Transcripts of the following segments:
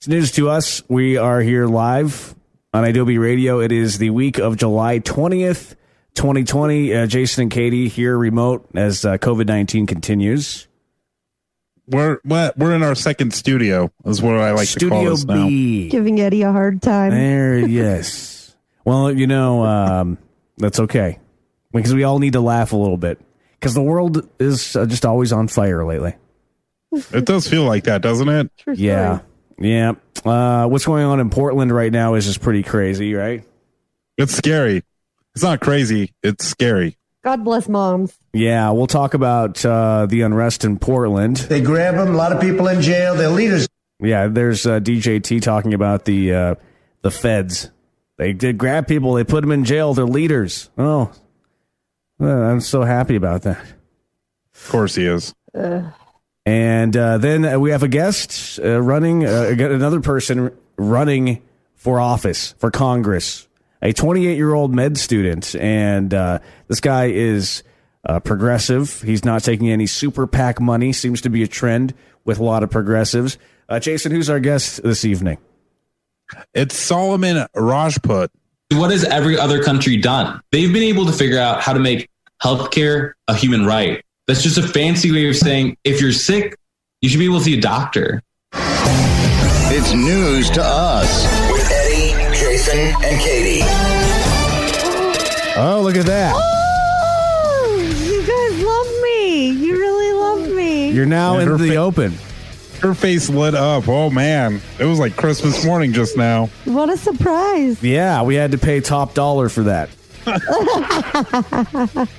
It's news to us. We are here live on Adobe Radio. It is the week of July 20th, 2020. Uh, Jason and Katie here remote as uh, COVID 19 continues. We're we're we're in our second studio, is what I like to call Studio this now. Giving Eddie a hard time. There, yes. Well, you know, um, that's okay because we all need to laugh a little bit because the world is uh, just always on fire lately. It does feel like that, doesn't it? True story. Yeah, yeah. Uh, what's going on in Portland right now is just pretty crazy, right? It's scary. It's not crazy. It's scary. God bless moms. Yeah, we'll talk about uh, the unrest in Portland. They grab them. A lot of people in jail. Their leaders. Yeah, there's uh, DJT talking about the uh, the feds. They did grab people. They put them in jail. They're leaders. Oh, uh, I'm so happy about that. Of course he is. And uh, then uh, we have a guest uh, running, uh, another person running for office for Congress, a 28 year old med student. And uh, this guy is uh, progressive. He's not taking any super PAC money, seems to be a trend with a lot of progressives. Uh, Jason, who's our guest this evening? It's Solomon Rajput. What has every other country done? They've been able to figure out how to make healthcare a human right. That's just a fancy way of saying if you're sick, you should be able to see a doctor. It's news to us with Eddie, Jason, and Katie. Oh, look at that. Oh, you guys love me. You really love me. You're now in the fa- open. Her face lit up. Oh man, it was like Christmas morning just now. what a surprise. Yeah, we had to pay top dollar for that.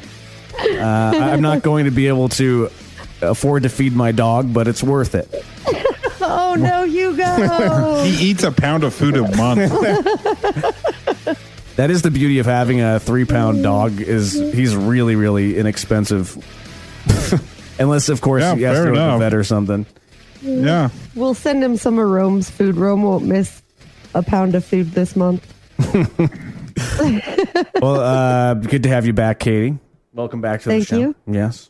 uh, I'm not going to be able to afford to feed my dog, but it's worth it. Oh no, Hugo. He eats a pound of food a month. That is the beauty of having a three pound dog. Is he's really really inexpensive, unless of course Yeah, he has to go to the vet or something. yeah. we'll send him some of Rome's food. Rome won't miss a pound of food this month. Well, uh, good to have you back, Katie. Welcome back to Thank the show. you. Yes.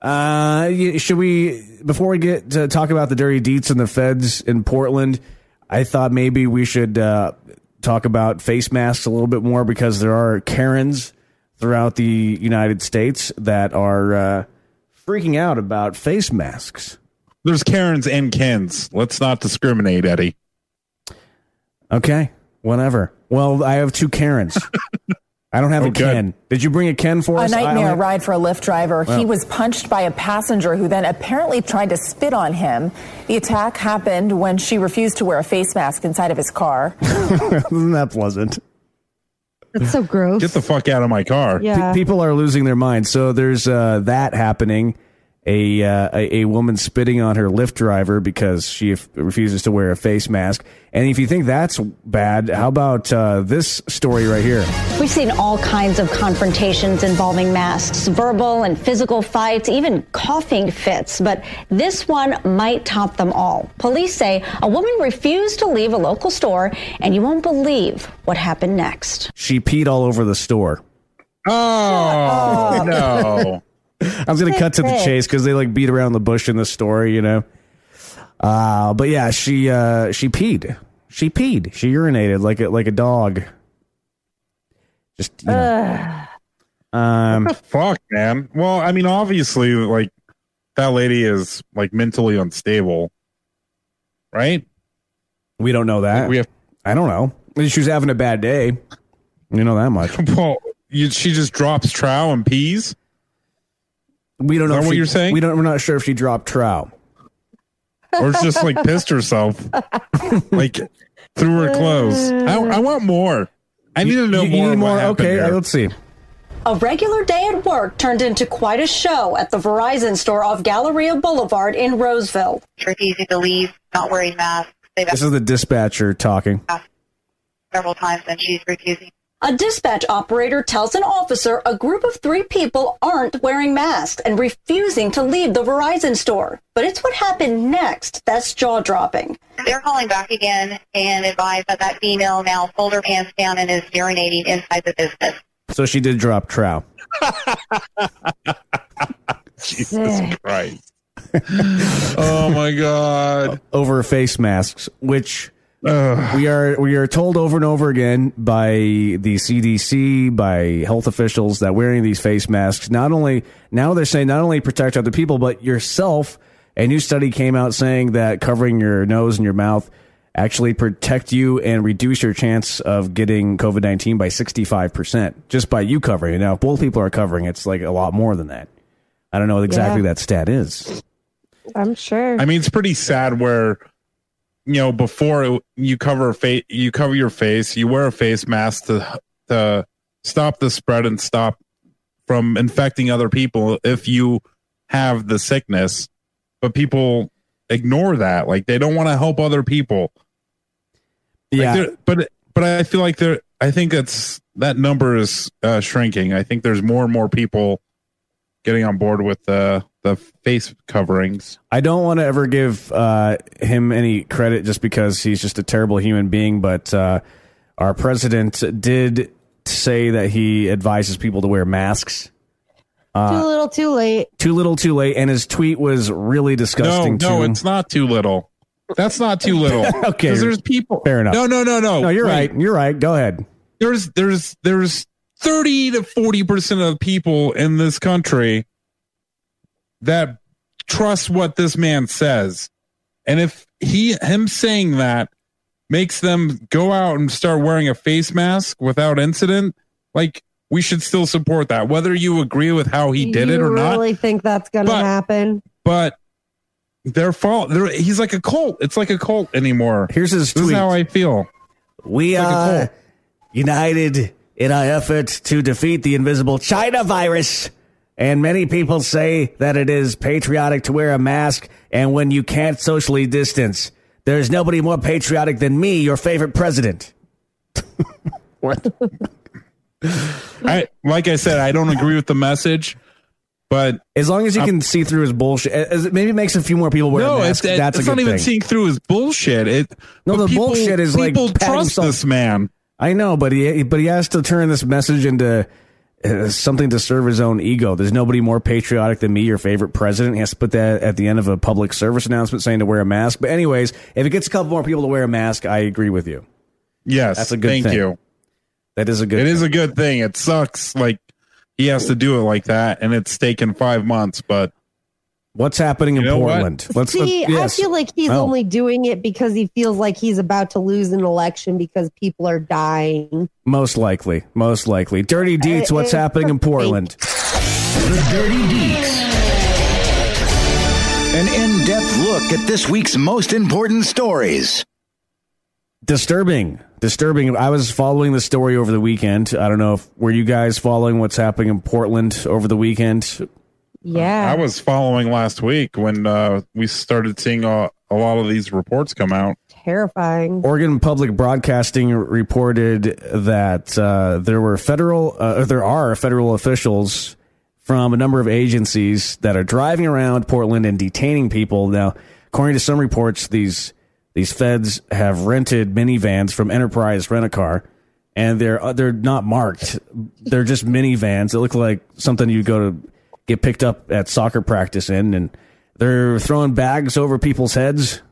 Uh, should we before we get to talk about the dirty deets and the feds in Portland? I thought maybe we should uh, talk about face masks a little bit more because there are Karens throughout the United States that are uh, freaking out about face masks. There's Karens and Kens. Let's not discriminate, Eddie. Okay, whatever. Well, I have two Karens. I don't have Oh, a good. Ken. Did you bring a Ken for A us? I nightmare only- ride for a Lyft driver. Wow. He was punched by a passenger who then apparently tried to spit on him. The attack happened when she refused to wear a face mask inside of his car. Isn't that pleasant? That's so gross. Get the fuck out of my car. yeah. Pe- people are losing their minds. So there's uh, that happening. A, uh, a a woman spitting on her Lyft driver because she f- refuses to wear a face mask. And if you think that's bad, how about uh, this story right here? We've seen all kinds of confrontations involving masks, verbal and physical fights, even coughing fits. But this one might top them all. Police say a woman refused to leave a local store, and you won't believe what happened next. She peed all over the store. Oh no. I was gonna cut to the chase because they like beat around the bush in the story, you know. Uh, but yeah, she uh, she peed. She peed. She urinated like a like a dog. Just you know. um, Fuck, man. Well, I mean, obviously, like that lady is like mentally unstable, right? we don't know that. We have. I don't know. Maybe She was having a bad day. You know that much. Well, you, she just drops trow and pees. We don't know what she- you're saying? We don't. We're not sure if she dropped trout. or it's just like pissed herself, like through her clothes. I, I want more. I need to know You- you more. need of what more? Okay, there. uh, let's see. A regular day at work turned into quite a show at the Verizon store off Galleria Boulevard in Roseville. refusing to leave, not wearing masks. They've This is the dispatcher talking. several times and she's refusing. A dispatch operator tells an officer a group of three people aren't wearing masks and refusing to leave the Verizon store. But it's what happened next that's jaw dropping. They're calling back again and advise that that female now pulled her pants down and is urinating inside the business. So she did drop trout. Jesus Christ. oh my god! over face masks, which we are we are told over and over again by the CDC, by health officials that wearing these face masks not only now they're saying not only protect other people but yourself. A new study came out saying that covering your nose and your mouth actually protect you and reduce your chance of getting COVID nineteen by sixty five percent just by you covering it. Now, if both people are covering, it's like a lot more than that. I don't know what exactly Yeah. that stat is. I'm sure. I mean, it's pretty sad where you know before it, you cover face, you cover your face, you wear a face mask to to stop the spread and stop from infecting other people if you have the sickness. But people ignore that, like they don't want to help other people. Yeah. they're- but but I feel like there. I think it's that number is uh, shrinking. I think there's more and more people getting on board with the the face coverings. I don't want to ever give uh, him any credit just because he's just a terrible human being, but uh, our president did say that he advises people to wear masks. too little, too late. Too little, too late, and his tweet was really disgusting. No, no, too. it's not too little. That's not too little. Okay. 'Cause there's people. Fair enough. No, no, no, no. no, you're Wait. right. You're right. Go ahead. There's there's there's thirty to forty percent of people in this country that trust what this man says, and if he him saying that makes them go out and start wearing a face mask without incident, like we should still support that, whether you agree with how he did it you or not. I really think that's going to But- happen? but their fault. They're, he's like a cult. It's like a cult anymore. Here's his This is tweet. how I feel. We like are united in our effort to defeat the invisible China virus. And many people say that it is patriotic to wear a mask and when you can't socially distance. There's nobody more patriotic than me, your favorite president. what? I like I said, I don't agree with the message, but As long as you can see through his bullshit, as it maybe makes a few more people wear no, a it's, mask. that's it's a not even thing. seeing through his bullshit. It No, the people- bullshit is like people trust this man. I know, but he but he has to turn this message into uh, something to serve his own ego. There's nobody more patriotic than me, your favorite president. He has to put that at the end of a public service announcement saying to wear a mask. But anyways, if it gets a couple more people to wear a mask, I agree with you. Yes, That's a good Thank thing. you. That is a good. It is a good thing. It sucks, like he has to do it like that, and it's taken five months. But What's happening in You know what? Portland? Let's See, let's- yes. I feel like he's Oh. only doing it because he feels like he's about to lose an election because people are dying. most likely, most likely. Dirty Deets. What's Uh, happening in Portland? The Dirty Deets. An in depth look at this week's most important stories. Disturbing, disturbing. I was following the story over the weekend. I don't know if were you guys following what's happening in Portland over the weekend. Yeah. I was following last week when uh, we started seeing uh, a lot of these reports come out. terrifying. Oregon Public Broadcasting reported that uh, there were federal, uh, there are federal officials from a number of agencies that are driving around Portland and detaining people. Now, according to some reports, these these feds have rented minivans from Enterprise Rent a Car, and they're uh, they're not marked. They're just minivans. They look like something you go to get picked up at soccer practice in, and they're throwing bags over people's heads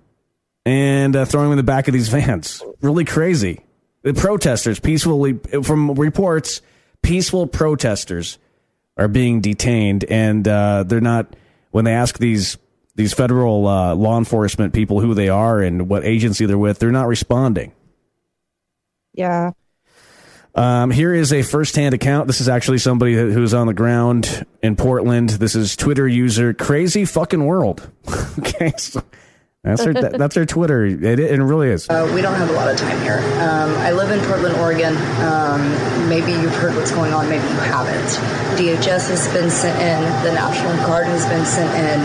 and uh, throwing them in the back of these vans. Really crazy. The protesters, peacefully, from reports, peaceful protesters are being detained, and uh, they're not. When they ask these these federal uh, law enforcement people who they are and what agency they're with, they're not responding. Yeah. Um, here is a firsthand account. This is actually somebody who's on the ground in Portland. This is Twitter user Crazy Fucking World. okay, so that's her. that's her Twitter. It, it really is. Uh, we don't have a lot of time here. Um, I live in Portland, Oregon. Um, maybe you've heard what's going on, maybe you haven't. DHS has been sent in, the National Guard has been sent in,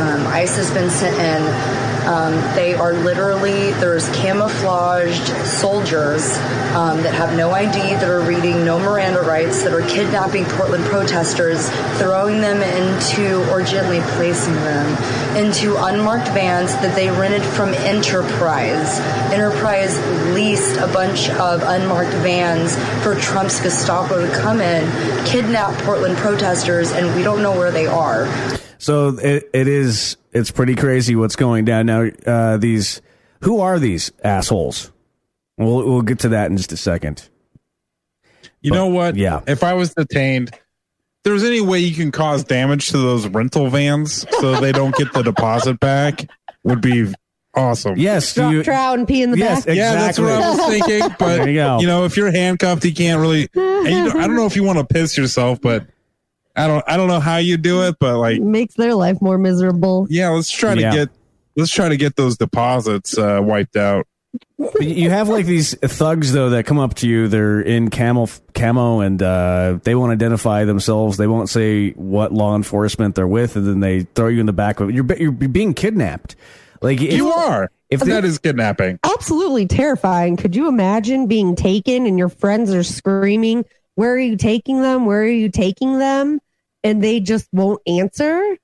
um, ICE has been sent in. Um, they are literally, there's camouflaged soldiers um, that have no ID, that are reading no Miranda rights, that are kidnapping Portland protesters, throwing them into, or gently placing them into unmarked vans that they rented from Enterprise. Enterprise leased a bunch of unmarked vans for Trump's Gestapo to come in, kidnap Portland protesters, and we don't know where they are. So it, it is it's pretty crazy what's going down now. Uh, these who are these assholes? We'll we'll get to that in just a second. You know what? Yeah. If I was detained, there's any way you can cause damage to those rental vans so they don't get the deposit back, would be awesome. Yes, Drop you, trout and pee in the Yes, back. Yeah, that's what I was thinking. But you you know, if you're handcuffed, you can't really. And you don't, I don't know if you want to piss yourself, but I don't. I don't know how you do it, but like, Makes their life more miserable. yeah, let's try to get let's try to get those deposits uh, wiped out. you have like these thugs though that come up to you. They're in camel camo and uh, they won't identify themselves. They won't say what law enforcement they're with, and then they throw you in the back of you're you're being kidnapped. Like if, You are. if that is kidnapping. Absolutely terrifying. Could you imagine being taken and your friends are screaming, Where are you taking them? Where are you taking them? And they just won't answer?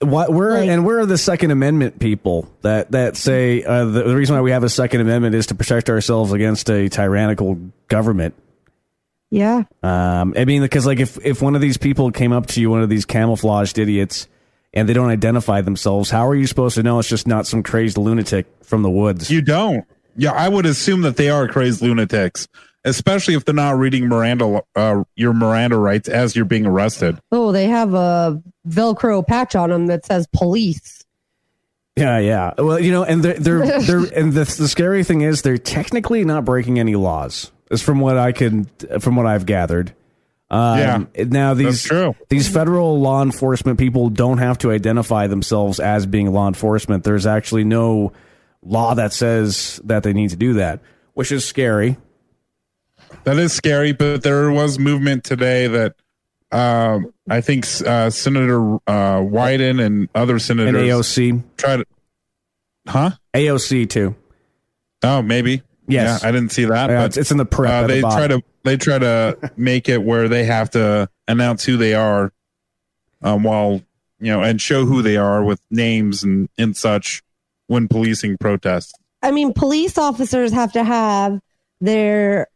What we're Like- and we're the Second Amendment people that that say uh, the, the reason why we have a Second Amendment is to protect ourselves against a tyrannical government. Yeah. Um, I mean, because like if if one of these people came up to you, one of these camouflaged idiots, and they don't identify themselves, how are you supposed to know it's just not some crazed lunatic from the woods? You don't. Yeah, I would assume that they are crazed lunatics, especially if they're not reading Miranda uh, your Miranda rights as you're being arrested. Oh, they have a Velcro patch on them that says police. Yeah, yeah. Well, you know, and they're they're, they're and the the scary thing is they're technically not breaking any laws. Is from what I can from what I've gathered. Um, now these true. these federal law enforcement people don't have to identify themselves as being law enforcement. There's actually no law that says that they need to do that, which is scary. That is scary, but there was movement today that um, I think uh, Senator uh, Wyden and other And senators AOC, try to, huh? AOC too. Oh, maybe. Yes. Yeah, I didn't see that. Yeah, but it's, it's in the prep. uh, at the they try to they try to make it where they have to announce who they are, um, while you know, and show who they are with names and and such when policing protests. I mean, police officers have to have their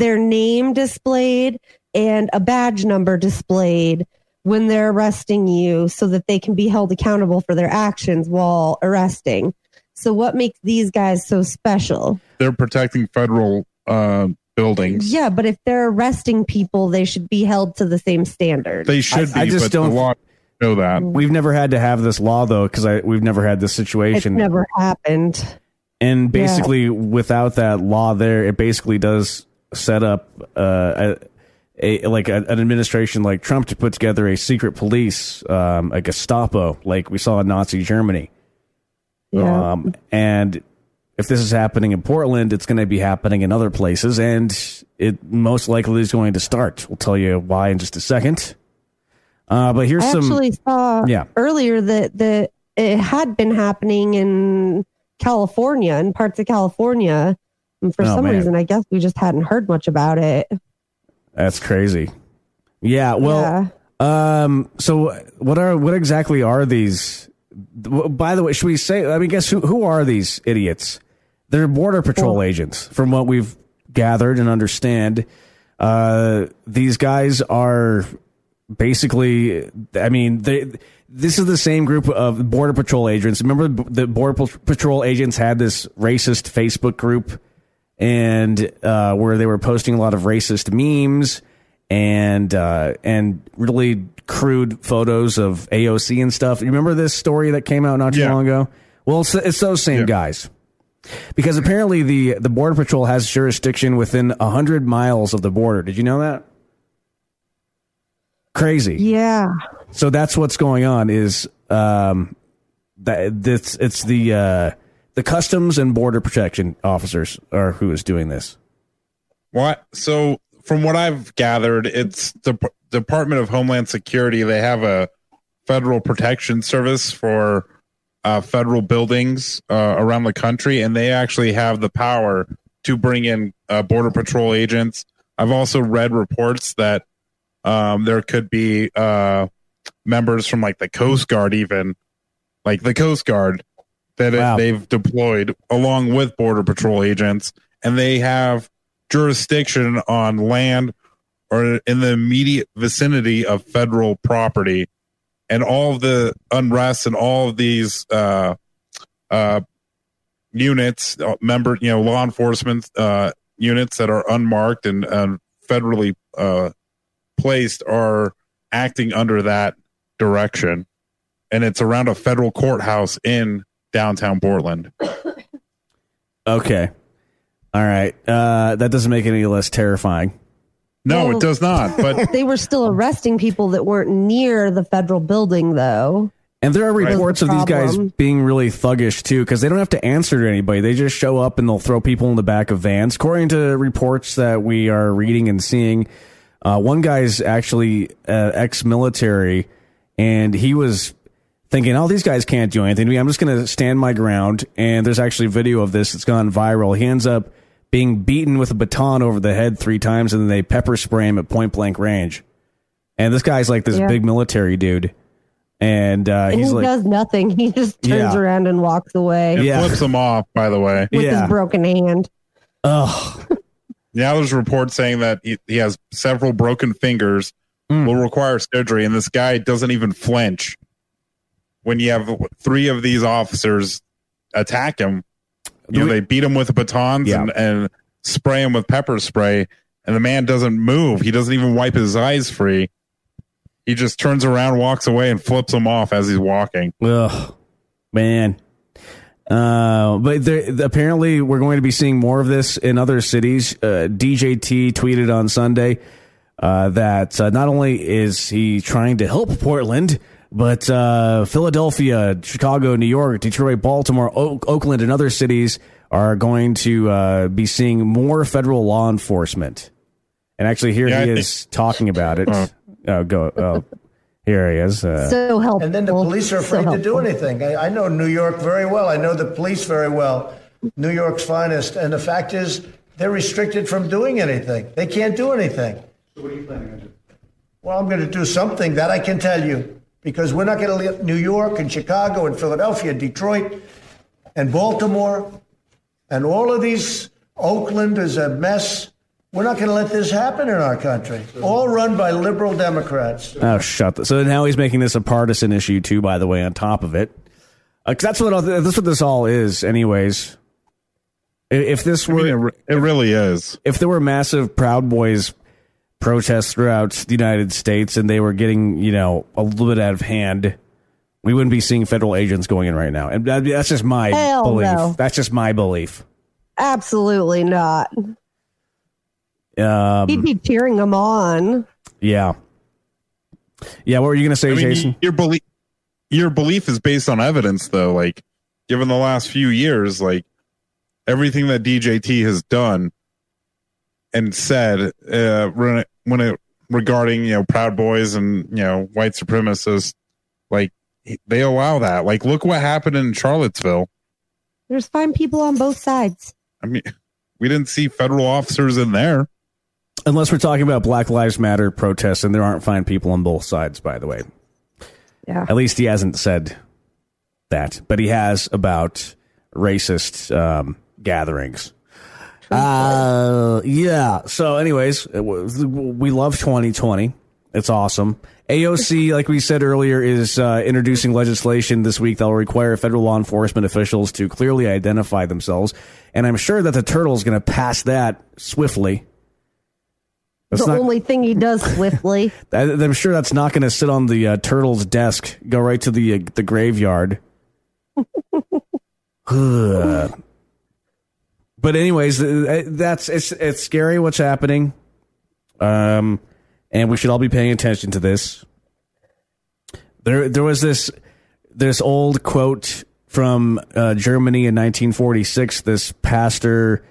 their name displayed and a badge number displayed when they're arresting you so that they can be held accountable for their actions while arresting. So what makes these guys so special? They're protecting federal uh, buildings. Yeah, but if they're arresting people, they should be held to the same standard. They should I- I be, just but don't- the law know that. We've never had to have this law though, because we've never had this situation. it's situation. never happened. and basically, without that law there, it basically does set up uh, a, a like a, an administration like Trump to put together a secret police, um, a Gestapo, like we saw in Nazi Germany. Yeah. Um, and if this is happening in Portland, it's going to be happening in other places, and it most likely is going to start. We'll tell you why in just a second. Uh, but here's I some. actually saw Yeah. earlier that that it had been happening in California, in parts of California. And for Oh, some man. reason, I guess we just hadn't heard much about it. That's crazy. Yeah. Well. Um. So what are what exactly are these? By the way, should we say? I mean, guess who who are these idiots? They're border patrol agents, from what we've gathered and understand. Uh, these guys are basically. I mean, they. This is the same group of border patrol agents. Remember, the border patrol agents had this racist Facebook group and uh, where they were posting a lot of racist memes and uh, and really crude photos of AOC and stuff. You remember this story that came out not too Yeah. long ago? Well, it's, it's those same Yeah. guys. Because apparently the the border patrol has jurisdiction within hundred miles of the border. Did you know that? Crazy. Yeah. So that's what's going on. Is um, that this it's the uh, the customs and border protection officers are who is doing this. What? So, from what I've gathered, it's the P- Department of Homeland Security. They have a federal protection service for uh, federal buildings uh, around the country, and they actually have the power to bring in uh, border patrol agents. I've also read reports that um, there could be uh, members from like the Coast Guard, even like the Coast Guard, that Wow. they've deployed along with border patrol agents, and they have jurisdiction on land or in the immediate vicinity of federal property. and all of the unrest and all of these uh, uh, units, uh, member, you know, law enforcement uh, units that are unmarked and, and federally uh, placed are acting under that direction. And it's around a federal courthouse in downtown Portland. Okay. All right. Uh, that doesn't make it any less terrifying. No, Well- it does not. But they were still arresting people that weren't near the federal building, though. And there are reports of these guys problem. being really thuggish too, because they don't have to answer to anybody. They just show up and they'll throw people in the back of vans. According to reports that we are reading and seeing, uh, one guy's actually uh, ex-military, and he was thinking, "Oh, these guys can't do anything to me. I'm just going to stand my ground." And there's actually video of this that's gone viral. He ends up being beaten with a baton over the head three times, and then they pepper spray him at point blank range. And this guy's like this Yeah. big military dude, and uh, And he's he like, does nothing. He just turns Yeah. around and walks away it Yeah. flips them off, by the way. with Yeah. his broken hand. "Ugh." Now there's reports saying that he, he has several broken fingers, Mm. will require surgery, and this guy doesn't even flinch when you have three of these officers attack him. You know, they beat him with batons Yeah. and, and spray him with pepper spray, and the man doesn't move. He doesn't even wipe his eyes free. He just turns around, walks away, and flips him off as he's walking. Ugh, man. Uh, but there, apparently, we're going to be seeing more of this in other cities. Uh, DJT tweeted on Sunday uh, that uh, not only is he trying to help Portland, but uh, Philadelphia, Chicago, New York, Detroit, Baltimore, o- Oakland, and other cities are going to uh, be seeing more federal law enforcement. And actually, here Yeah, he I is talking about it. Oh, go. Oh, here he is. Uh, So helpful. And then the police are So afraid to do anything. I, I know New York very well. I know the police very well. New York's finest. And the fact is, they're restricted from doing anything. They can't do anything. So what are you planning on doing? Well, I'm going to do something that I can tell you because we're not going to let New York and Chicago and Philadelphia, Detroit and Baltimore and all of these. Oakland is a mess. We're not going to let this happen in our country. All run by liberal Democrats. Oh, shut. The, so now he's making this a partisan issue too. By the way, on top of it, uh, because that's what that's what this all is, anyways. If this I were, mean, it, re- it really is. if there were massive Proud Boys protests throughout the United States and they were getting, you know, a little bit out of hand, we wouldn't be seeing federal agents going in right now. And that- that's just my Hell belief. no. That's just my belief. Absolutely not. He'd Um, be cheering them on. yeah, yeah. What were you going to say, I mean, Jason? your belief, your belief is based on evidence, though. Like, given the last few years, like everything that DJT has done and said, uh, when it, when it regarding you know Proud Boys and you know white supremacists, like they allow that. Like, look what happened in Charlottesville. There's fine people on both sides. I mean, we didn't see federal officers in there. Unless we're talking about Black Lives Matter protests, and there aren't fine people on both sides, by the way. Yeah. At least he hasn't said that, but he has about racist um, gatherings. Uh, yeah. So, anyways, it was- we love 2020. It's awesome. AOC, like we said earlier, is uh, introducing legislation this week that will require federal law enforcement officials to clearly identify themselves. And I'm sure that the turtle is going to pass that swiftly. That's the not- only thing he does swiftly. I- I'm sure that's not going to sit on the uh, turtle's desk. Go right to the uh, the graveyard. But anyways, uh, that's it's it's scary what's happening. Um, and we should all be paying attention to this. There there was this this old quote from uh, Germany in 1946. This pastor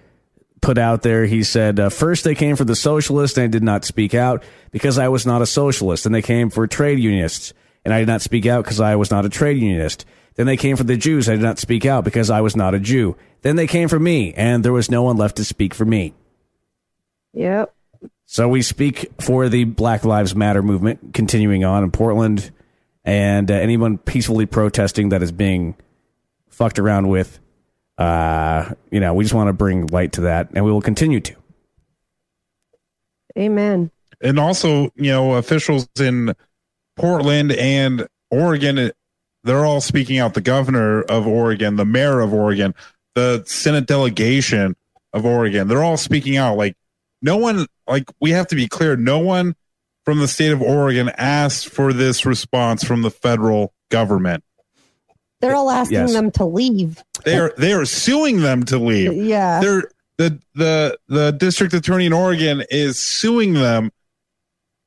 put out there. He said, uh, First, they came for the socialists, and I did not speak out because I was not a socialist. And they came for trade unionists, and I did not speak out because I was not a trade unionist. Then they came for the Jews. I did not speak out because I was not a Jew. Then they came for me, and there was no one left to speak for me. Yep. So we speak for the Black Lives Matter movement continuing on in Portland, and uh, anyone peacefully protesting that is being fucked around with. Uh, you know, we just want to bring light to that, and we will continue to. Amen. and also you know officials in Portland and Oregon, they're all speaking out. The governor of Oregon, the mayor of Oregon, the Senate delegation of Oregon, they're all speaking out. Like, no one, like, we have to be clear, no one from the state of Oregon asked for this response from the federal government. They're all asking Yes. them to leave. They are they are suing them to leave. Yeah. They're the the the district attorney in Oregon is suing them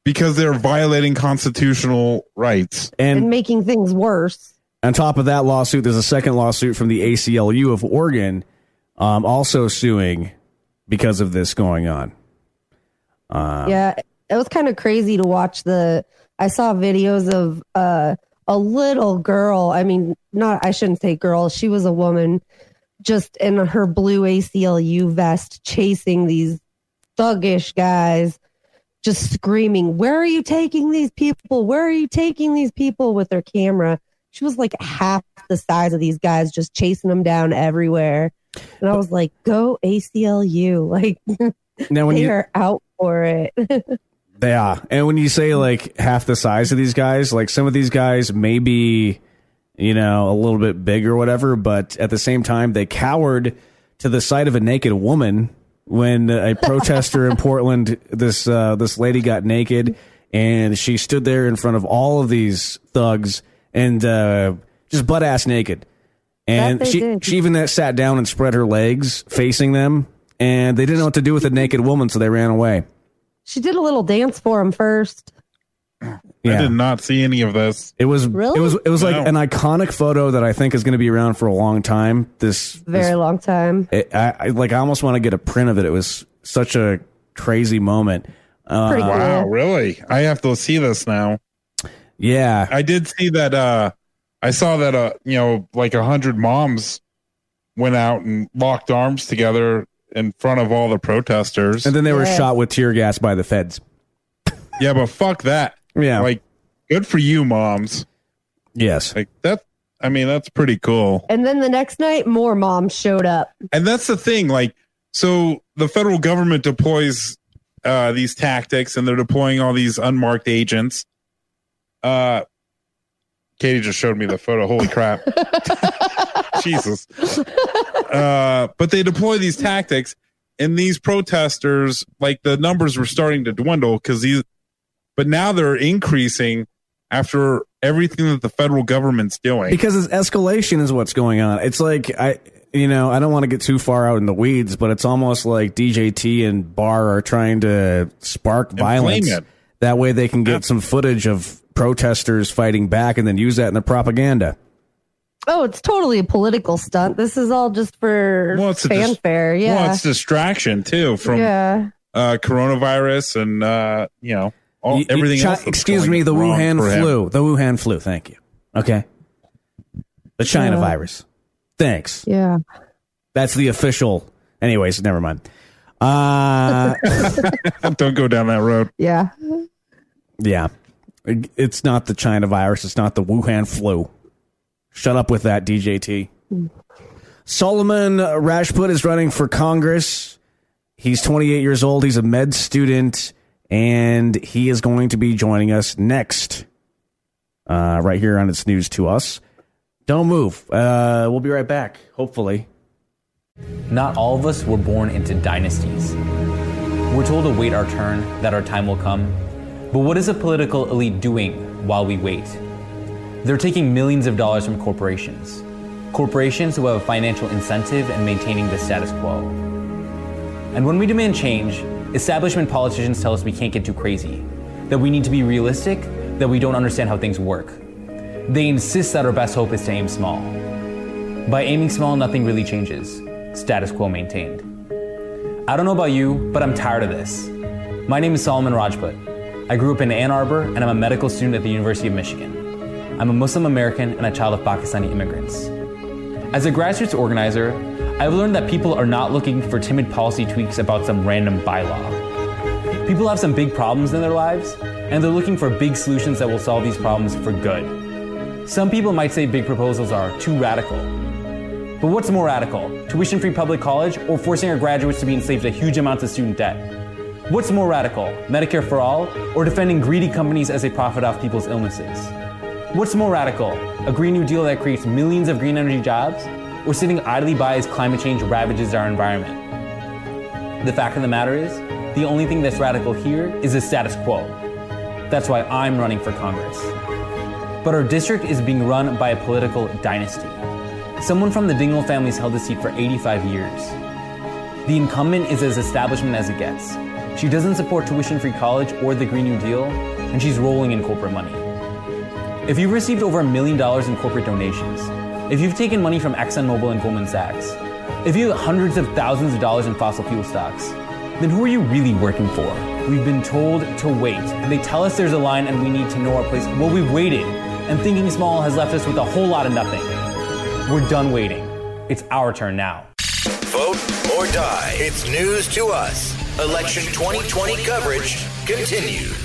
because they're violating constitutional rights. and making things worse. On top of that lawsuit, there's a second lawsuit from the ACLU of Oregon, um, also suing because of this going on. Uh, yeah, it was kind of crazy to watch the. I saw videos of uh, a little girl. I mean, not I shouldn't say girl. She was a woman, just in her blue ACLU vest, chasing these thuggish guys, just screaming, "Where are you taking these people? Where are you taking these people?" With their camera. She was like half the size of these guys, just chasing them down everywhere. And I was like, "Go ACLU!" Like Now, when they you- are out for it. They are. And when you say like half the size of these guys, like some of these guys may be, you know, a little bit big or whatever, but at the same time, they cowered to the sight of a naked woman when a protester in Portland, this uh, this lady got naked and she stood there in front of all of these thugs and uh, just butt ass naked. And she did. she even sat down and spread her legs facing them, and they didn't know what to do with a naked woman, so they ran away. She did a little dance for him first. I did not see any of this. It was Really? it was it was like No. an iconic photo that I think is going to be around for a long time. This, Very this- long time. it, I, I like I almost want to get a print of it. It was such a crazy moment. Uh, cool. Wow, really? I have to see this now. Yeah, I did see that. Uh, I saw that. Uh, you know, like a hundred moms went out and locked arms together in front of all the protesters. and then they were shot with tear gas by the feds. yeah, but fuck that. Yeah. like good for you, moms. Yes, like that. I mean, that's pretty cool. And then the next night, more moms showed up. And that's the thing. Like, so the federal government deploys uh, these tactics, and they're deploying all these unmarked agents. Uh, Katie just showed me the photo. Holy crap! Jesus. Uh, but they deploy these tactics, and these protesters, like the numbers were starting to dwindle because these, but now they're increasing after everything that the federal government's doing. because it's escalation is what's going on. It's like I, you know, I don't want to get too far out in the weeds, but it's almost like DJT and Barr are trying to spark violence. it. That way, they can get some footage of protesters fighting back and then use that in their propaganda. Oh, it's totally a political stunt. This is all just for Well, it's a dis- fanfare. yeah. Well, it's distraction too from yeah. uh, coronavirus and uh, you know all, Y- y- everything Chi- else. excuse me, the Wuhan flu. The Wuhan flu. Thank you. Okay. The China Yeah. virus. Thanks. Yeah. That's the official. Anyways, never mind. Uh, Don't go down that road. Yeah. yeah. It's not the China virus. It's not the Wuhan flu. Shut up with that, DJT. Solomon Rajput is running for Congress. He's 28 years old. He's a med student, and he is going to be joining us next, uh, right here on It's News to Us. Don't move. Uh, we'll be right back, hopefully. Not all of us were born into dynasties. We're told to wait our turn, that our time will come. But what is a political elite doing while we wait? They're taking millions of dollars from corporations. Corporations who have a financial incentive in maintaining the status quo. And when we demand change, establishment politicians tell us we can't get too crazy, that we need to be realistic, that we don't understand how things work. They insist that our best hope is to aim small. By aiming small, nothing really changes. Status quo maintained. I don't know about you, but I'm tired of this. My name is Solomon Rajput. I grew up in Ann Arbor and I'm a medical student at the University of Michigan. I'm a Muslim American and a child of Pakistani immigrants. As a grassroots organizer, I've learned that people are not looking for timid policy tweaks about some random bylaw. People have some big problems in their lives, and they're looking for big solutions that will solve these problems for good. Some people might say big proposals are too radical. But what's more radical? Tuition free public college or forcing our graduates to be enslaved to huge amounts of student debt? What's more radical? Medicare for all or defending greedy companies as they profit off people's illnesses? What's more radical? A Green New Deal that creates millions of green energy jobs? Or sitting idly by as climate change ravages our environment? The fact of the matter is, the only thing that's radical here is the status quo. That's why I'm running for Congress. But our district is being run by a political dynasty. Someone from the Dingell family's held the seat for 85 years. The incumbent is as establishment as it gets. She doesn't support tuition free college or the Green New Deal, and she's rolling in corporate money. If you've received over a million dollars in corporate donations, if you've taken money from ExxonMobil and Goldman Sachs, if you have hundreds of thousands of dollars in fossil fuel stocks, then who are you really working for? We've been told to wait. They tell us there's a line and we need to know our place. Well, we've waited, and thinking small has left us with a whole lot of nothing. We're done waiting. It's our turn now. Vote or die. It's news to us. Election 2020 coverage continues.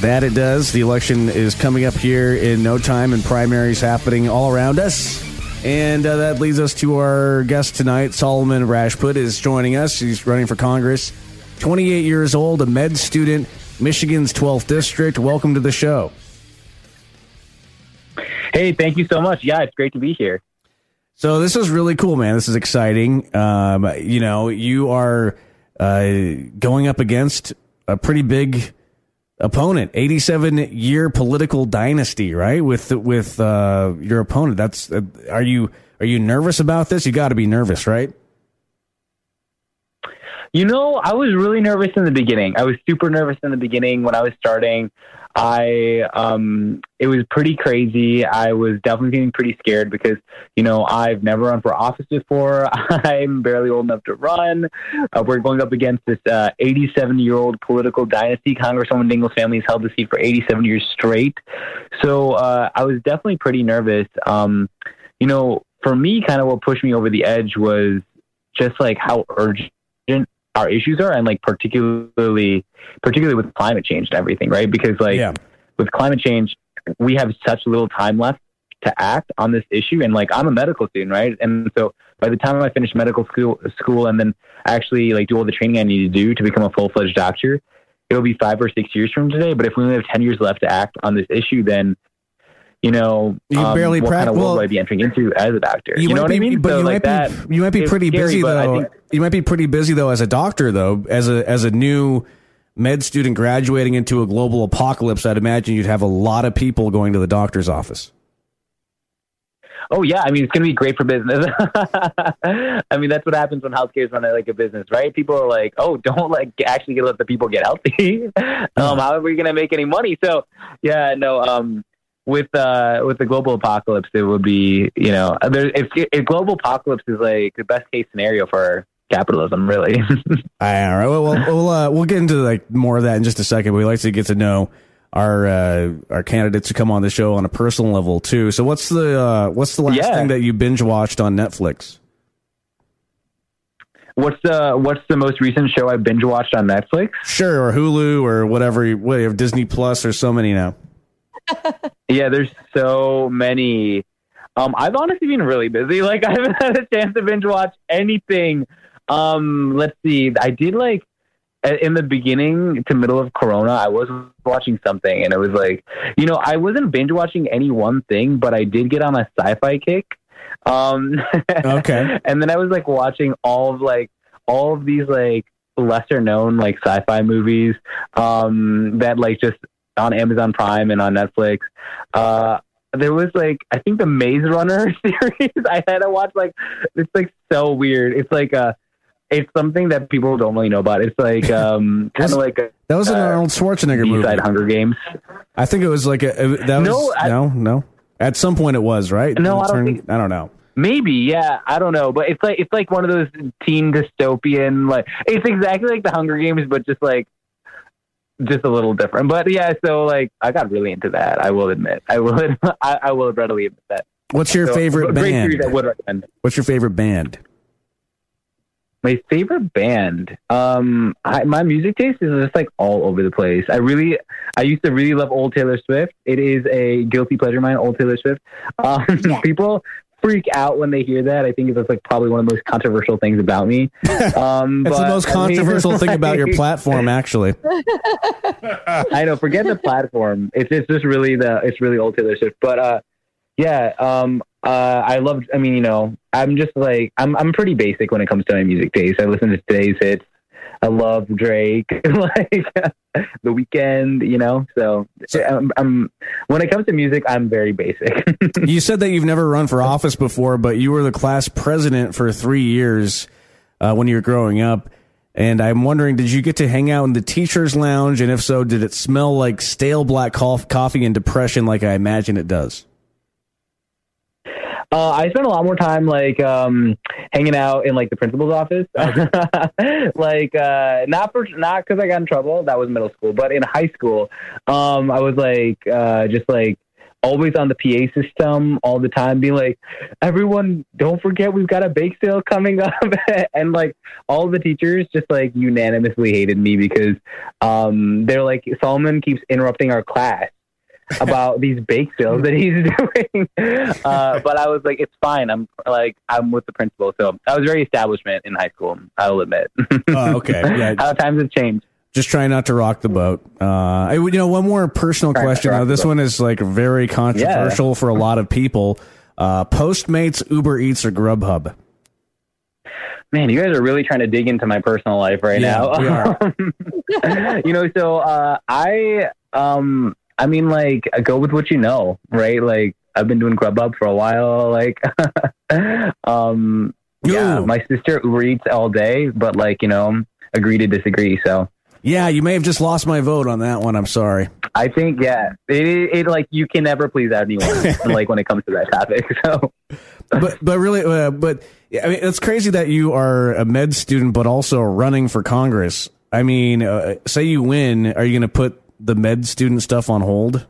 That it does. The election is coming up here in no time, and primaries happening all around us. And uh, that leads us to our guest tonight. Solomon Rajput is joining us. He's running for Congress. 28 years old, a med student, Michigan's 12th district. Welcome to the show. Hey, thank you so much. Yeah, it's great to be here. So this is really cool, man. This is exciting. Um, you know, you are uh, going up against a pretty big opponent, 87 year political dynasty, right? With with uh, your opponent. That's uh, are you are you nervous about this? You got to be nervous, right? You know, I was really nervous in the beginning. I was super nervous in the beginning when I was starting. I um it was pretty crazy. I was definitely feeling pretty scared because, you know, I've never run for office before. I'm barely old enough to run. Uh, we're going up against this 87 uh, year old political dynasty. Congresswoman Dingell's family has held the seat for 87 years straight. So uh, I was definitely pretty nervous. Um, you know, for me, kind of what pushed me over the edge was just like how urgent our issues are and like particularly particularly with climate change and everything right? Because like yeah. with climate change we have such little time left to act on this issue. And like i'm a medical student right? And so by the time i finish medical school school and then actually like do all the training i need to do to become a full-fledged doctor it'll be five or six years from today. But if we only have 10 years left to act on this issue then you know, you um, barely what kind of world well, would I be entering into as a doctor? You, might know what be, I mean? But So, you like might be you might be pretty scary, busy though. think- you might be pretty busy though as a doctor though as a as a new med student graduating into a global apocalypse. I'd imagine you'd have a lot of people going to the doctor's office. Oh yeah, I mean it's going to be great for business. I mean that's what happens when healthcare is run like a business, right? People are like, "Oh, don't like actually let the people get healthy. um, how are we going to make any money?" So yeah, no. Um, with uh, with the global apocalypse, it would be you know, there, if, if global apocalypse is like the best case scenario for capitalism, really. All right, well, we'll we'll, uh, we'll get into like more of that in just a second. But we like to get to know our uh, our candidates who come on the show on a personal level too. So what's the uh, what's the last Yeah. thing that you binge watched on Netflix? what's the what's the most recent show I binge watched on Netflix? Sure, or Hulu or whatever. you- Whatever Disney Plus. or so many now. Yeah, there's so many. Um, I've honestly been really busy. Like I haven't had a chance to binge watch anything. Um, let's see. I did like in the beginning to middle of Corona. I was watching something, and it was like, you know, I wasn't binge watching any one thing, but I did get on a sci-fi kick. Um, Okay. and then I was like watching all of like all of these like lesser known like sci-fi movies um that like just on Amazon Prime and on Netflix. Uh there was like I think the Maze Runner series. I had to watch like it's like so weird. It's like uh it's something that people don't really know about. It's like um kind of like a That was an uh, Arnold Schwarzenegger movie. B-side Hunger Games. I think it was like a a- that was No, I- no no. At some point it was right. No, I don't think- I don't know. Maybe, yeah, I don't know, but it's like it's like one of those teen dystopian like it's exactly like the Hunger Games, but just like just a little different. But yeah, so like I got really into that. I will admit, I will, I, I will readily admit that. What's your So, favorite band? series I would recommend. What's your favorite band? My favorite band, um, I, my music taste is just like all over the place. I really, I used to really love Old Taylor Swift. It is a guilty pleasure of mine, Old Taylor Swift. Um, people freak out when they hear that. I think that's like probably one of the most controversial things about me. Um, That's the most I mean, controversial thing about your platform, actually. I know. Forget the platform. It's it's just really the it's really old Taylor Swift. But uh, yeah. Um. Uh. I love. I mean, you know, I'm just like I'm. I'm pretty basic when it comes to my music taste. I listen to today's hits. I love Drake, like The Weeknd. You know. So I'm, I'm. When it comes to music, I'm very basic. you said that you've never run for office before, but you were the class president for three years uh, when you were growing up. And I'm wondering, did you get to hang out in the teachers' lounge? And if so, did it smell like stale black coffee and depression like I imagine it does? Uh, I spent a lot more time like um, hanging out in like the principal's office, like uh, not for not because I got in trouble. That was middle school, but in high school, um, I was like uh, just like always on the PA system all the time, being like, "Everyone, don't forget we've got a bake sale coming up," and like all the teachers just like unanimously hated me because um, they're like Solomon keeps interrupting our class about these bake sales that he's doing. Uh, but I was like, it's fine. I'm like, I'm with the principal. So I was very establishment in high school. I'll admit. Oh, okay. Yeah. How times have changed. Just trying not to rock the boat. Uh, I, you know, one more personal question. Now, this one is like very controversial for a lot of people. Uh, Postmates, Uber Eats, or Grubhub? Man, you guys are really trying to dig into my personal life right Yeah, now. you know, so uh, I, um, I mean, like, go with what you know, right? Like, I've been doing Grubhub for a while. Like, um, yeah, my sister Uber Eats all day, but like, you know, agree to disagree. So Yeah, you may have just lost my vote on that one. I'm sorry. I think, yeah, it, it like you can never please anyone, like when it comes to that topic. So but but really, uh, but I mean, it's crazy that you are a med student, but also running for Congress. I mean, uh, say you win, are you going to put the med student stuff on hold?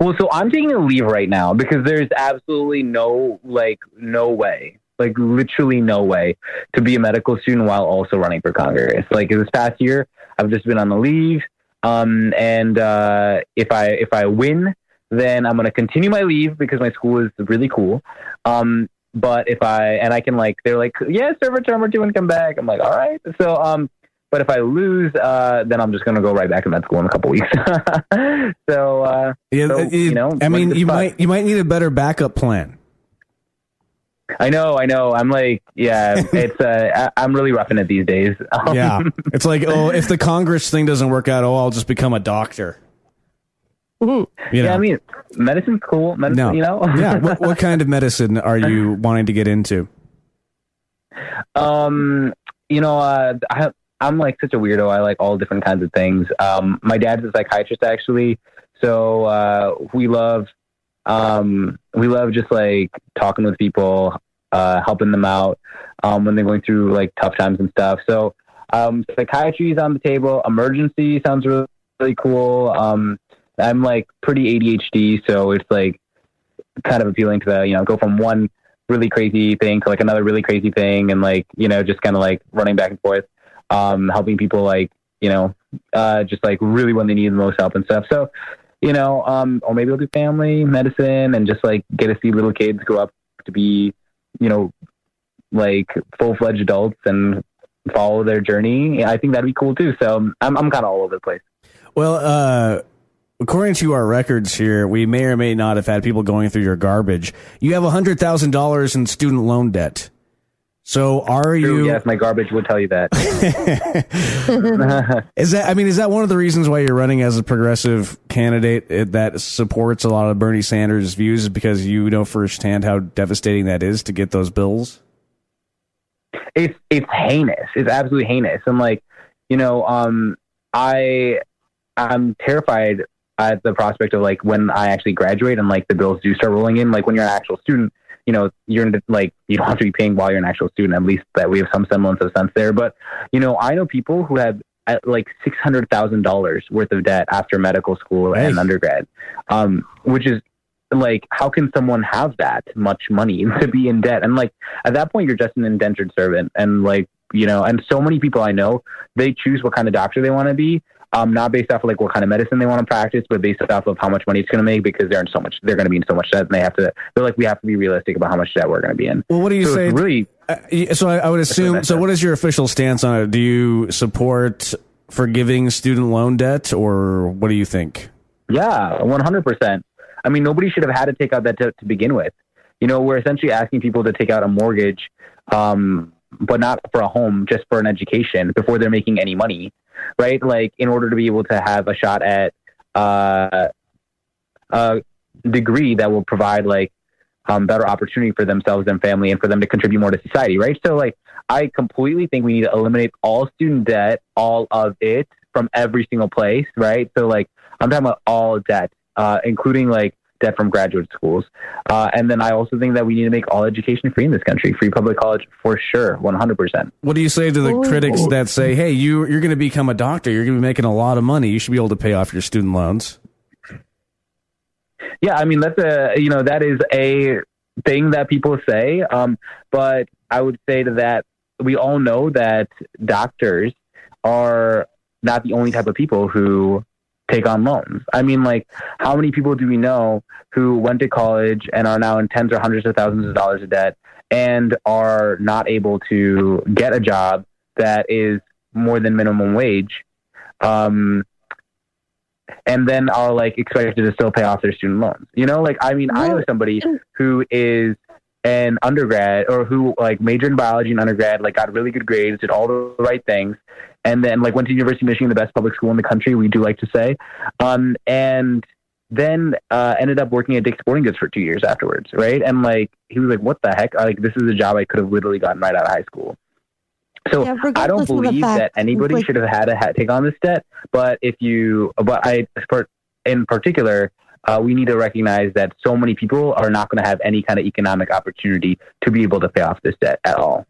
Well, so I'm taking a leave right now because there's absolutely no, like, no way, like, literally no way to be a medical student while also running for Congress. Like, this past year, I've just been on the leave. Um, and uh, if I if I win, then I'm to continue my leave because my school is really cool. Um, but if I and I can like, they're like, yeah, serve a term or two and come back. I'm like, all right. So um, but if I lose, uh, then I'm just going to go right back to med school in a couple weeks. so uh, Yeah, so, uh, you, know, I mean, you fuss? might you might need a better backup plan. I know, I know. I'm like, yeah, it's. Uh, I, I'm really roughing it these days. Um, Yeah, it's like, oh, if the Congress thing doesn't work out, oh, I'll just become a doctor. You yeah. know. I mean, medicine's cool. Medicine, No, you know. yeah. What, what kind of medicine are you wanting to get into? Um, you know, uh, I, I'm like such a weirdo. I like all different kinds of things. Um, my dad's a psychiatrist actually, so uh, we love, um, we love just like talking with people, uh, helping them out um, when they're going through like tough times and stuff. So, um, psychiatry is on the table. Emergency sounds really, really cool. Um, I'm like pretty ADHD, so it's like kind of appealing to the you know go from one really crazy thing to like another really crazy thing and like you know just kind of like running back and forth um helping people like you know uh just like really when they need the most help and stuff so you know um or maybe i'll do family medicine and just like get to see little kids grow up to be you know like full-fledged adults and follow their journey i think that'd be cool too so i'm, I'm kind of all over the place Well, uh, according to our records here, we may or may not have had people going through your garbage. You have hundred thousand dollars in student loan debt. So are True, you? yes my garbage would tell you that Is that? I mean, is that one of the reasons why you're running as a progressive candidate eh, that supports a lot of Bernie Sanders' views? Is because you know firsthand how devastating that is to get those bills. it's it's heinous. It's absolutely heinous. I'm like, you know, um, I I'm terrified at the prospect of like when I actually graduate and like the bills do start rolling in. Like when you're an actual student, you know, you're in like you don't have to be paying while you're an actual student. At least that we have some semblance of sense there. But you know, I know people who have uh, like six hundred thousand dollars worth of debt after medical school Hey. and undergrad, um, which is like how can someone have that much money to be in debt and like at that point you're just an indentured servant and like you know and so many people i know they choose what kind of doctor they want to be um, not based off of like what kind of medicine they want to practice, but based off of how much money it's going to make because they're in so much, they're going to be in so much debt, and they have to. They're like, we have to be realistic about how much debt we're going to be in. Well, what do you So say? Really, Uh, so I, I would assume. So what is your official stance on it? Do you support forgiving student loan debt, or what do you think? Yeah, one hundred percent. I mean, nobody should have had to take out that debt to begin with. You know, we're essentially asking people to take out a mortgage, um, but not for a home, just for an education before they're making any money, right? Like, in order to be able to have a shot at uh, a degree that will provide like um, better opportunity for themselves and family, and for them to contribute more to society, right? So, like, I completely think we need to eliminate all student debt, all of it, from every single place, right? So, like, I'm talking about all debt, uh, including like debt from graduate schools. Uh, and then I also think that we need to make all education free in this country, free public college for sure, 100%. What do you say to the critics that say, "Hey, you you're going to become a doctor. You're going to be making a lot of money. You should be able to pay off your student loans." Yeah, I mean, that's a, you know, that is a thing that people say. Um, but I would say to that, we all know that doctors are not the only type of people who take on loans. I mean, like, how many people do we know who went to college and are now in tens or hundreds of thousands of dollars of debt and are not able to get a job that is more than minimum wage? Um, and then are like expected to still pay off their student loans. You know, like I mean, I know somebody who is an undergrad or who like majored in biology in undergrad, like got really good grades, did all the right things, and then like went to University of Michigan, the best public school in the country, we do like to say, um, and then uh, ended up working at Dick's Sporting Goods for two years afterwards, right? And like he was like, "What the heck? Like this is a job I could have literally gotten right out of high school." So Yeah, I don't regardless of the believe fact, that anybody like- should have had to ha- take on this debt. But if you, but I, in particular, uh, we need to recognize that so many people are not going to have any kind of economic opportunity to be able to pay off this debt at all.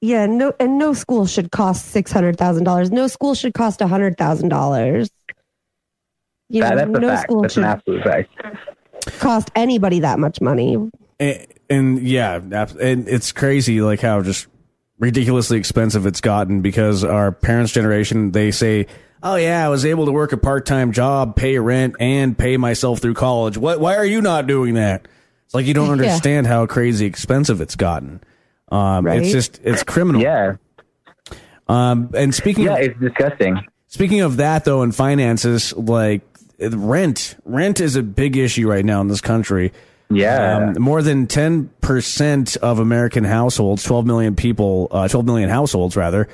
Yeah, no, and no school should cost six hundred thousand dollars. No school should cost a hundred thousand dollars. You That- know, that's a no fact. school That's an should absolute fact. cost anybody that much money. And, and yeah, and it's crazy like how just ridiculously expensive it's gotten because our parents' generation they say, "Oh yeah, I was able to work a part-time job, pay rent, and pay myself through college. What? Why are you not doing that?" It's like you don't Yeah. understand how crazy expensive it's gotten. Um, Right. It's just it's criminal. Yeah. Um, and speaking, Yeah, of, it's disgusting. Speaking of that, though, in finances, like rent, rent is a big issue right now in this country. Yeah. Um, more than 10% of American households, 12 million people, uh, 12 million households rather,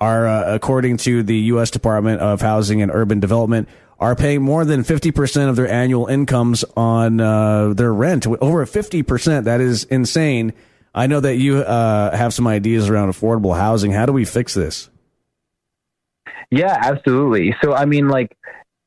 are, uh, according to the U.S. Department of Housing and Urban Development, are paying more than 50% of their annual incomes on, uh, their rent. Over 50%. That is insane. I know that you, uh, have some ideas around affordable housing. How do we fix this? Yeah, absolutely. So, I mean, like,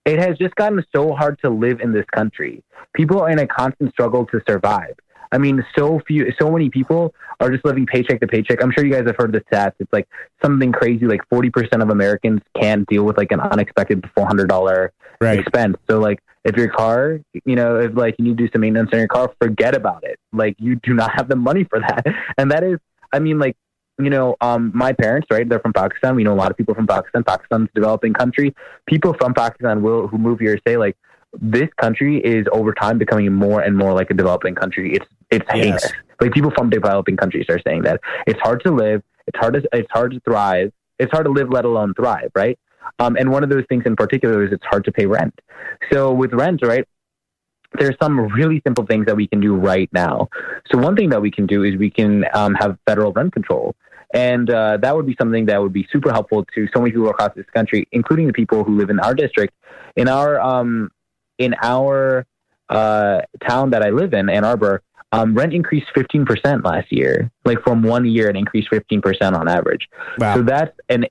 it has just gotten so hard to live in this country. People are in a constant struggle to survive. I mean, so few, so many people are just living paycheck to paycheck. I'm sure you guys have heard the stats. It's like something crazy, like 40% of Americans can't deal with like an unexpected $400 Right. expense. So, like, if your car, you know, if like you need to do some maintenance on your car, forget about it. Like, you do not have the money for that. And that is, I mean, like, you know, um, my parents, right? They're from Pakistan. We know a lot of people from Pakistan. Pakistan's a developing country. People from Pakistan will who move here say like this country is over time becoming more and more like a developing country. It's it's Yes. heinous. Like people from developing countries are saying that it's hard to live. It's hard to it's hard to thrive. It's hard to live, let alone thrive, right? Um, and one of those things in particular is it's hard to pay rent. So with rent, right? there's some really simple things that we can do right now. So one thing that we can do is we can um, have federal rent control. And uh, that would be something that would be super helpful to so many people across this country, including the people who live in our district. In our um, in our uh, town that I live in, Ann Arbor, um, rent increased 15% last year. Like from one year, it increased 15% on average. Wow. So that's an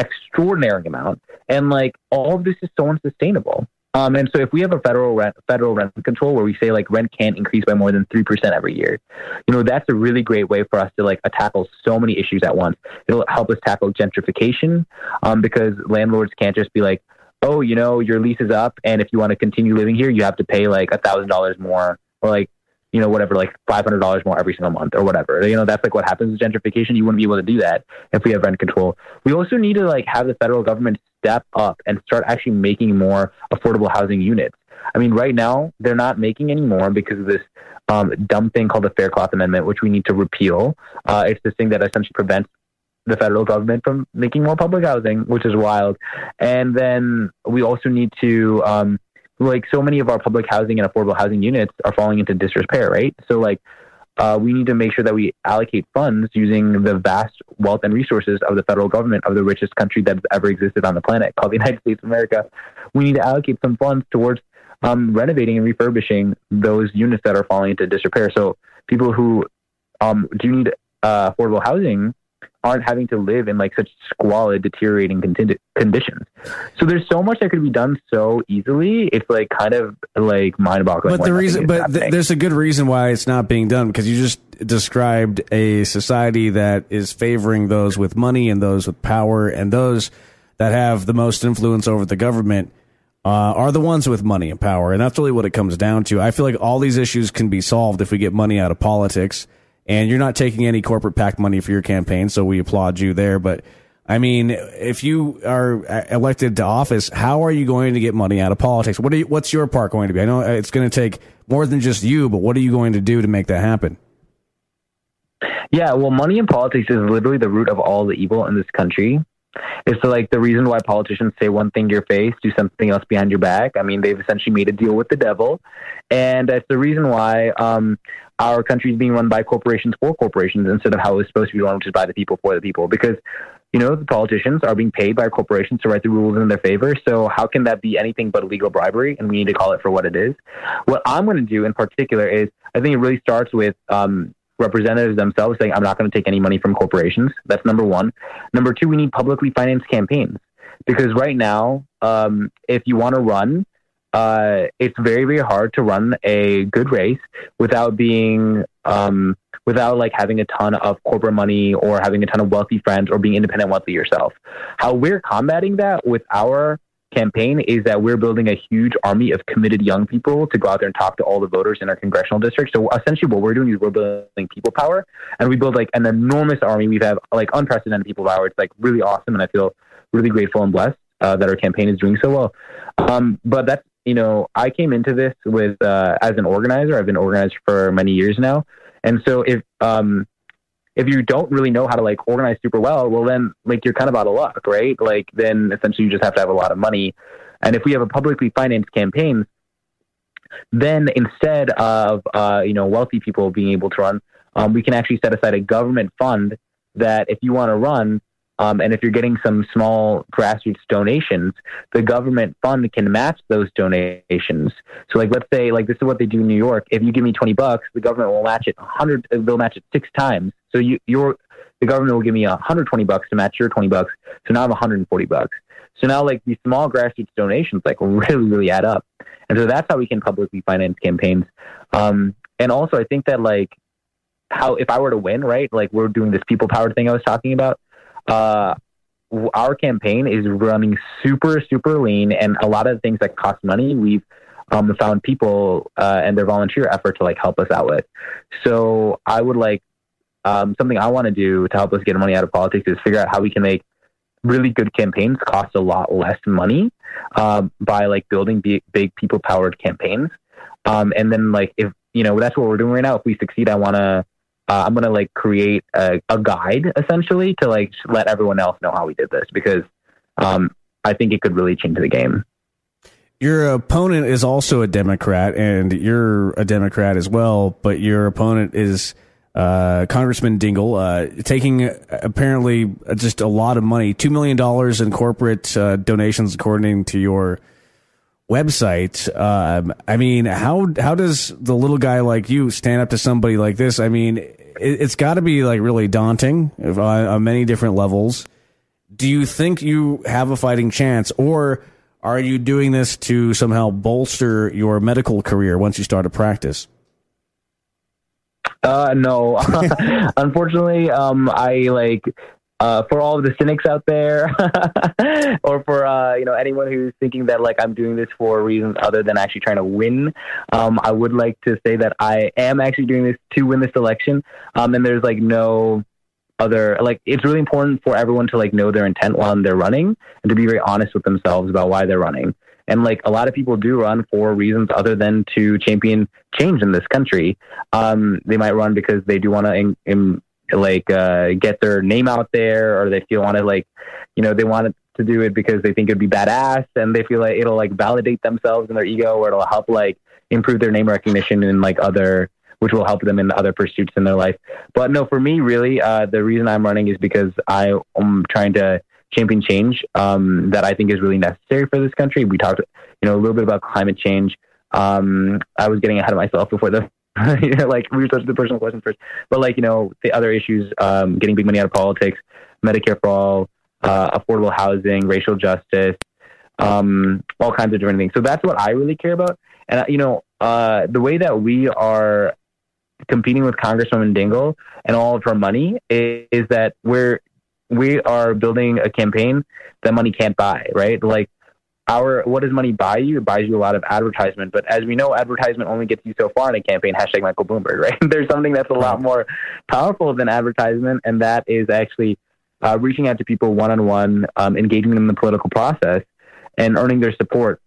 extraordinary amount. And like all of this is so unsustainable. Um, and so if we have a federal rent, federal rent control where we say like rent can't increase by more than 3% every year, you know, that's a really great way for us to like tackle so many issues at once. It'll help us tackle gentrification, um, because landlords can't just be like, oh, you know, your lease is up. And if you want to continue living here, you have to pay like a thousand dollars more or like, you know, whatever, like $500 more every single month or whatever. You know, that's like what happens with gentrification. You wouldn't be able to do that if we have rent control. We also need to like have the federal government step up and start actually making more affordable housing units. I mean, right now they're not making any more because of this um, dumb thing called the Faircloth Amendment, which we need to repeal. Uh, it's this thing that essentially prevents the federal government from making more public housing, which is wild. And then we also need to, um, like, so many of our public housing and affordable housing units are falling into disrepair, right? So, like, uh, we need to make sure that we allocate funds using the vast wealth and resources of the federal government of the richest country that's ever existed on the planet, called the United States of America. We need to allocate some funds towards um, renovating and refurbishing those units that are falling into disrepair. So people who um, do need uh, affordable housing aren't having to live in like such squalid, deteriorating condi- conditions. So there's so much that could be done so easily. It's like kind of like mind boggling. But the reason, but th- there's a good reason why it's not being done because you just described a society that is favoring those with money and those with power and those that have the most influence over the government. Uh, are the ones with money and power, and that's really what it comes down to. I feel like all these issues can be solved if we get money out of politics and you're not taking any corporate PAC money for your campaign, so we applaud you there. But I mean, if you are elected to office, how are you going to get money out of politics? What you, what's your part going to be? I know it's going to take more than just you, but what are you going to do to make that happen? Yeah, well, money in politics is literally the root of all the evil in this country. It's like the reason why politicians say one thing to your face, do something else behind your back. I mean, they've essentially made a deal with the devil, and that's the reason why um, our country is being run by corporations for corporations instead of how it's supposed to be run, which is by the people for the people. Because you know the politicians are being paid by corporations to write the rules in their favor. So how can that be anything but illegal bribery? And we need to call it for what it is. What I'm going to do in particular is I think it really starts with um, representatives themselves saying, I'm not going to take any money from corporations. That's number one. Number two, we need publicly financed campaigns because right now, um, if you want to run, uh, it's very, very hard to run a good race without being, um, without like having a ton of corporate money or having a ton of wealthy friends or being independent wealthy yourself. How we're combating that with our campaign is that we're building a huge army of committed young people to go out there and talk to all the voters in our congressional district. So essentially what we're doing is we're building people power and we build like an enormous army. We have like unprecedented people power. It's like really awesome. And I feel really grateful and blessed uh, that our campaign is doing so well. Um, but that's, you know, I came into this with, uh, as an organizer, I've been organized for many years now. And so if, um, if you don't really know how to like organize super well, well then like you're kind of out of luck, right? Like then essentially you just have to have a lot of money. And if we have a publicly financed campaign, then instead of uh, you know wealthy people being able to run, um, we can actually set aside a government fund that if you want to run, um, and if you're getting some small grassroots donations, the government fund can match those donations. So, like, let's say, like, this is what they do in New York. If you give me 20 bucks, the government will match it 100, they'll match it six times. So, you, you're, the government will give me 120 bucks to match your 20 bucks. So now I have 140 bucks. So now, like, these small grassroots donations, like, really, really add up. And so that's how we can publicly finance campaigns. Um, and also, I think that, like, how, if I were to win, right, like, we're doing this people powered thing I was talking about uh, our campaign is running super, super lean, and a lot of things that cost money, we've um, found people uh, and their volunteer effort to like help us out with. So I would like um, something I want to do to help us get money out of politics is figure out how we can make really good campaigns cost a lot less money um, by like building big, big people powered campaigns. Um, and then like if you know that's what we're doing right now. If we succeed, I want to uh, I'm gonna like create a, a, guide essentially to like let everyone else know how we did this because um, I think it could really change the game. Your opponent is also a Democrat, and you're a Democrat as well. But your opponent is uh, Congressman Dingell uh, taking apparently just a lot of money, two million dollars in corporate uh, donations, according to your website. Um, I mean, how how does the little guy like you stand up to somebody like this? I mean, it, has got to be like really daunting on, on many different levels. Do you think you have a fighting chance, or are you doing this to somehow bolster your medical career once you start a practice? Uh, no, unfortunately, um, I like uh, for all of the cynics out there, or for uh, you know anyone who's thinking that like I'm doing this for reasons other than actually trying to win, um, I would like to say that I am actually doing this to win this election, um, and there's like no other like it's really important for everyone to like know their intent while they're running and to be very honest with themselves about why they're running. And like a lot of people do run for reasons other than to champion change in this country. Um, they might run because they do want to in, in, like uh, get their name out there or they feel want to like you know they want to do it because they think it'd be badass and they feel like it'll like validate themselves and their ego or it'll help like improve their name recognition in like other which will help them in other pursuits in their life. But no, for me, really, uh, the reason I'm running is because I am trying to champion change um, that I think is really necessary for this country. We talked, you know, a little bit about climate change. Um, I was getting ahead of myself before the. you know, like we were touching the personal question first, but like you know the other issues, um, getting big money out of politics, Medicare for all, uh, affordable housing, racial justice, um, all kinds of different things. So that's what I really care about. And uh, you know, uh, the way that we are competing with Congresswoman Dingell and all of her money is, is that we're we are building a campaign that money can't buy, right? Like our what does money buy you? It buys you a lot of advertisement, but as we know, advertisement only gets you so far in a campaign. Hashtag Michael Bloomberg, right? There's something that's a lot more powerful than advertisement, and that is actually uh, reaching out to people one on one, engaging them in the political process, and earning their support.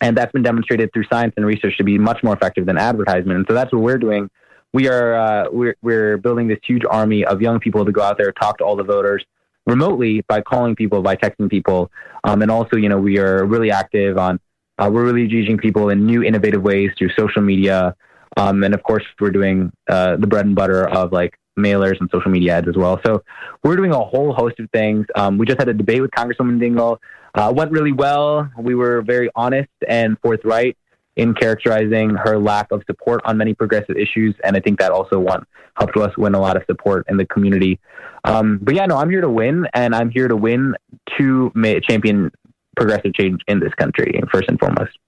And that's been demonstrated through science and research to be much more effective than advertisement. And so that's what we're doing we are uh, we're we're building this huge army of young people to go out there talk to all the voters remotely by calling people by texting people. Um, and also you know we are really active on uh, we're really engaging people in new innovative ways through social media. Um, and of course we're doing uh, the bread and butter of like mailers and social media ads as well. So we're doing a whole host of things. Um, we just had a debate with congresswoman dingell. Uh, went really well. We were very honest and forthright in characterizing her lack of support on many progressive issues. And I think that also won, helped us win a lot of support in the community. Um, but yeah, no, I'm here to win, and I'm here to win to champion progressive change in this country, first and foremost.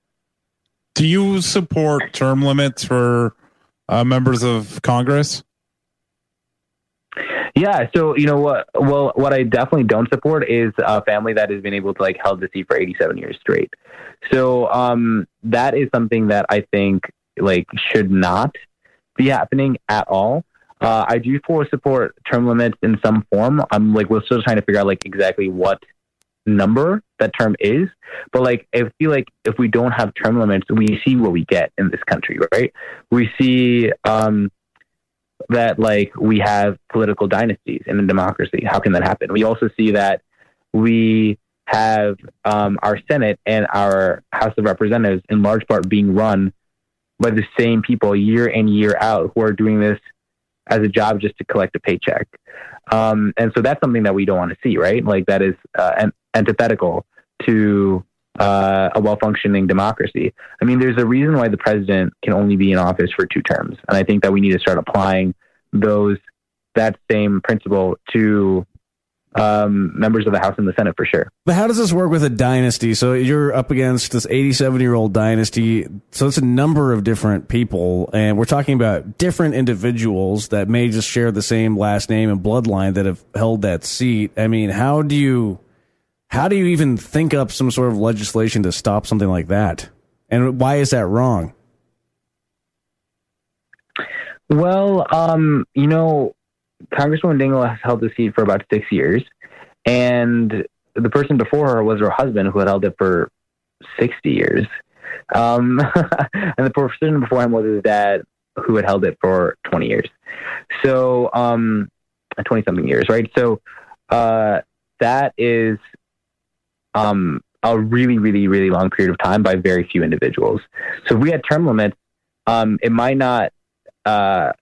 Do you support term limits for uh, members of Congress? Yeah, so you know what? Well, what I definitely don't support is a family that has been able to like held the seat for 87 years straight. So um, that is something that I think like should not be happening at all. Uh, I do for support term limits in some form. I'm like we're still trying to figure out like exactly what number that term is. But like I feel like if we don't have term limits, we see what we get in this country, right? We see um, that like we have political dynasties in a democracy. How can that happen? We also see that we have um, our Senate and our House of Representatives in large part being run by the same people year in year out who are doing this as a job just to collect a paycheck. Um, and so that's something that we don't want to see, right? Like that is uh, an- antithetical to uh, a well-functioning democracy. I mean, there's a reason why the president can only be in office for two terms, and I think that we need to start applying those that same principle to um, members of the House and the Senate for sure. But how does this work with a dynasty? So you're up against this 87 year old dynasty. So it's a number of different people, and we're talking about different individuals that may just share the same last name and bloodline that have held that seat. I mean, how do you how do you even think up some sort of legislation to stop something like that? And why is that wrong? Well, um, you know, Congresswoman Dingell has held the seat for about six years, and the person before her was her husband, who had held it for sixty years. Um, and the person before him was his dad, who had held it for twenty years. So, um, twenty something years, right? So, uh, that is um, a really, really, really long period of time by very few individuals. So, if we had term limits, um, it might not uh,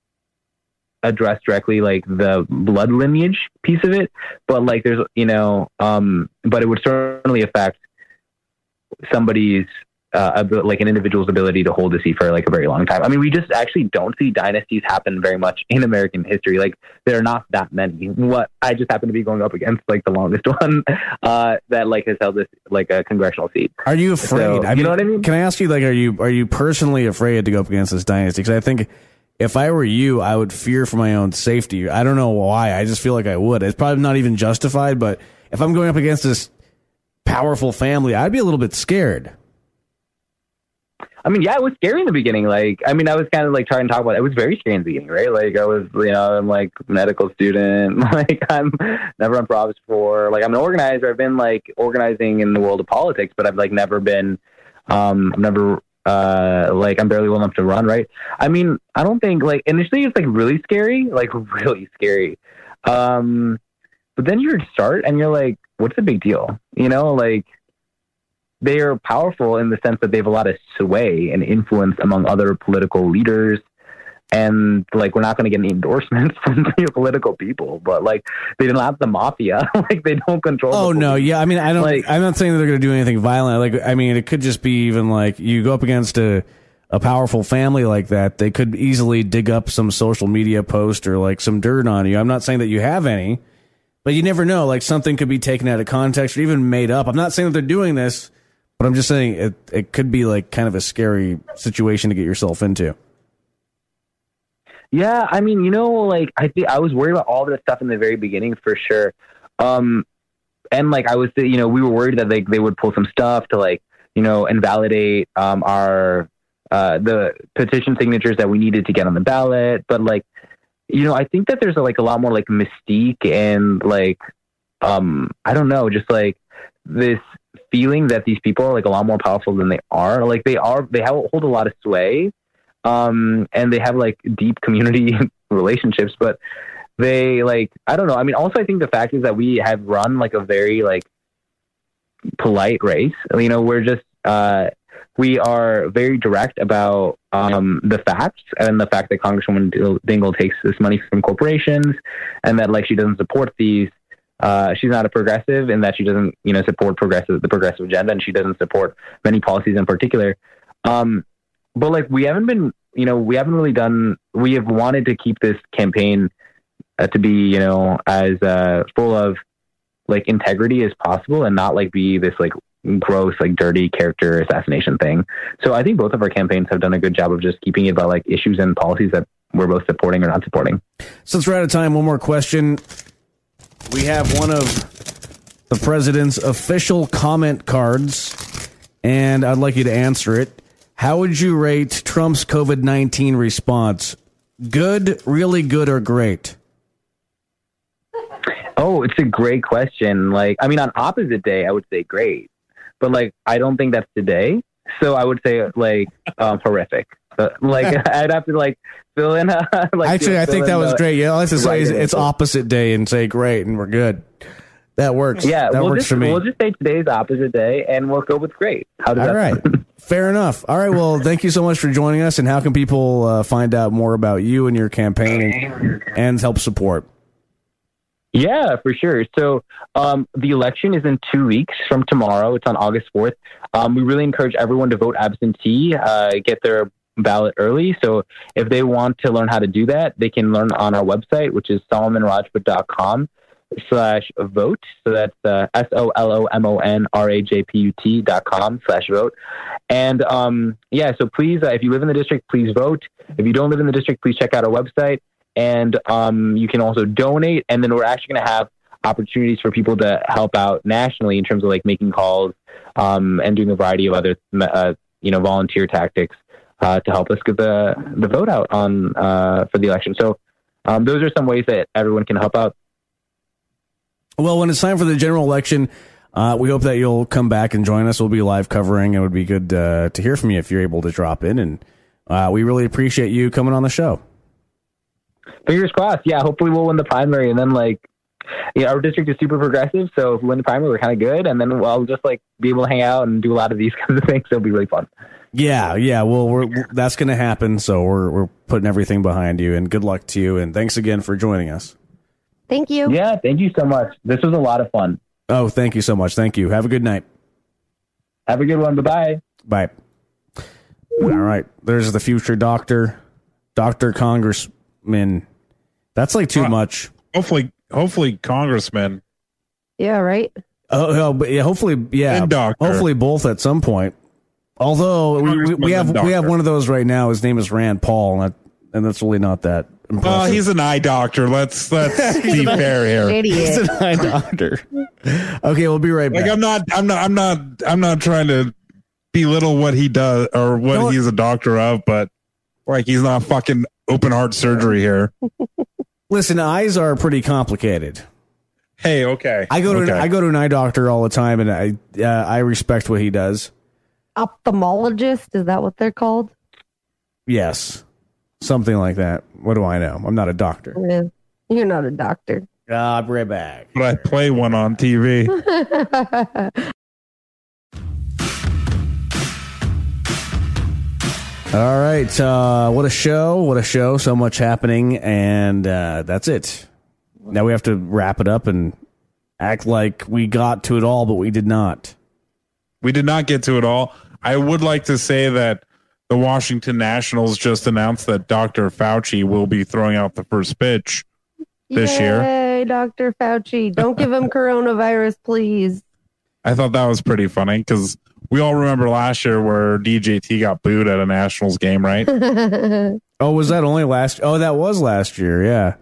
address directly like the blood lineage piece of it, but like there's you know, um, but it would certainly affect somebody's uh, like an individual's ability to hold a seat for like a very long time. I mean, we just actually don't see dynasties happen very much in American history. Like there are not that many. What I just happen to be going up against like the longest one uh, that like has held this like a congressional seat. Are you afraid? So, I you mean, know what I mean? Can I ask you, like, are you are you personally afraid to go up against this dynasty? Because I think if I were you, I would fear for my own safety. I don't know why. I just feel like I would. It's probably not even justified, but if I'm going up against this powerful family, I'd be a little bit scared. I mean, yeah, it was scary in the beginning. Like, I mean, I was kind of like trying to talk about it. It was very scary in the beginning, right? Like, I was, you know, I'm like medical student. Like, I'm never for office before. Like, I'm an organizer. I've been like organizing in the world of politics, but I've like never been, um, I've never, uh, like, I'm barely well enough to run, right? I mean, I don't think like initially it's like really scary, like really scary. Um, but then you start and you're like, what's the big deal? You know, like, they are powerful in the sense that they have a lot of sway and influence among other political leaders. And like, we're not going to get any endorsements from political people, but like, they don't have the mafia. like, they don't control. Oh no, yeah. I mean, I don't. Like- I'm not saying that they're going to do anything violent. Like, I mean, it could just be even like you go up against a a powerful family like that. They could easily dig up some social media post or like some dirt on you. I'm not saying that you have any, but you never know. Like something could be taken out of context or even made up. I'm not saying that they're doing this, but I'm just saying it. It could be like kind of a scary situation to get yourself into. Yeah, I mean, you know, like I think I was worried about all this stuff in the very beginning for sure. Um, and like I was, you know, we were worried that like they would pull some stuff to like, you know, invalidate um our uh the petition signatures that we needed to get on the ballot. But like, you know, I think that there's like a lot more like mystique and like, um, I don't know, just like this feeling that these people are like a lot more powerful than they are. Like they are, they have hold a lot of sway um, and they have like deep community relationships, but they like I don't know. I mean, also I think the fact is that we have run like a very like polite race. You know, we're just uh, we are very direct about um, the facts and the fact that Congresswoman Dingell takes this money from corporations and that like she doesn't support these. Uh, she's not a progressive in that she doesn't, you know, support progressive the progressive agenda, and she doesn't support many policies in particular. Um, but like we haven't been you know we haven't really done we have wanted to keep this campaign uh, to be you know as uh, full of like integrity as possible and not like be this like gross like dirty character assassination thing so i think both of our campaigns have done a good job of just keeping it about like issues and policies that we're both supporting or not supporting Since we're out of time, one more question. We have one of the president's official comment cards, and I'd like you to answer it. How would you rate Trump's COVID 19 response? Good, really good, or great? Oh, it's a great question. Like, I mean, on opposite day, I would say great, but like, I don't think that's today. So I would say like um, horrific. Like, I'd have to like fill in. like, Actually, I think that was the- great. Yeah, let's just say it's opposite day and say great, and we're good. That works. Yeah, that we'll works just for me. we'll just say today's opposite day, and we'll go with great. How does All that? right. Fair enough. All right. Well, thank you so much for joining us. And how can people uh, find out more about you and your campaign and, and help support? Yeah, for sure. So um, the election is in two weeks from tomorrow. It's on August 4th. Um, we really encourage everyone to vote absentee, uh, get their ballot early. So if they want to learn how to do that, they can learn on our website, which is solomonrajput.com slash vote. So that's uh, S-O-L-O-M-O-N-R-A-J-P-U-T dot com slash vote. And um, yeah, so please, uh, if you live in the district, please vote. If you don't live in the district, please check out our website. And um, you can also donate. And then we're actually going to have opportunities for people to help out nationally in terms of like making calls um, and doing a variety of other, uh, you know, volunteer tactics uh, to help us get the the vote out on uh, for the election. So um, those are some ways that everyone can help out. Well, when it's time for the general election, uh, we hope that you'll come back and join us. We'll be live covering. It would be good uh, to hear from you if you're able to drop in. And uh, we really appreciate you coming on the show. Fingers crossed. Yeah, hopefully we'll win the primary, and then like, yeah, our district is super progressive, so if we win the primary, we're kind of good, and then I'll just like be able to hang out and do a lot of these kinds of things. So it'll be really fun. Yeah, yeah. Well, we're, we're- that's going to happen. So we're we're putting everything behind you. And good luck to you. And thanks again for joining us. Thank you. Yeah, thank you so much. This was a lot of fun. Oh, thank you so much. Thank you. Have a good night. Have a good one. Bye bye. Bye. All right. There's the future doctor, Doctor Congressman. That's like too uh, much. Hopefully, hopefully, congressman. Yeah, right. Oh, oh, but yeah. Hopefully, yeah. And doctor. Hopefully, both at some point. Although we, we, we have and we have one of those right now. His name is Rand Paul, and, that, and that's really not that Well, impressive. he's an eye doctor. Let's let's be fair here. He's an eye doctor. Okay, we'll be right back. Like I'm not, I'm not, I'm not, I'm not trying to belittle what he does or what Don't- he's a doctor of, but like he's not fucking open heart surgery here. Listen, eyes are pretty complicated. Hey, okay. I go to okay. I go to an eye doctor all the time, and I uh, I respect what he does. Ophthalmologist, is that what they're called? Yes, something like that. What do I know? I'm not a doctor. Yeah. You're not a doctor. Ah, I'll be right back. but I play one on TV. All right, uh, what a show! What a show! So much happening, and uh, that's it. Now we have to wrap it up and act like we got to it all, but we did not. We did not get to it all. I would like to say that the Washington Nationals just announced that Dr. Fauci will be throwing out the first pitch this year. Hey, Dr. Fauci. Don't give him coronavirus, please. I thought that was pretty funny because we all remember last year where DJT got booed at a Nationals game, right? Oh, was that only last? Oh, that was last year. Yeah.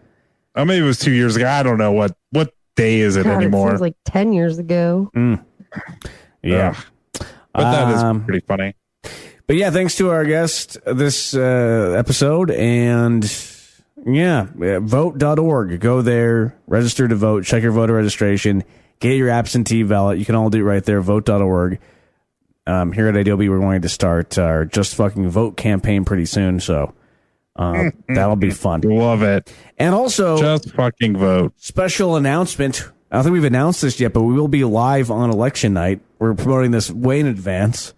oh, maybe it was two years ago. I don't know what what day is it God, anymore. seems like 10 years ago. Mm. Yeah. Ugh. But that is Um, pretty funny. But yeah, thanks to our guest this uh, episode. And yeah, vote.org. Go there, register to vote, check your voter registration, get your absentee ballot. You can all do it right there, vote.org. Um, here at Adobe, we're going to start our Just Fucking Vote campaign pretty soon. So um, that'll be fun. Love it. And also, Just fucking vote. special announcement. I don't think we've announced this yet, but we will be live on election night. We're promoting this way in advance.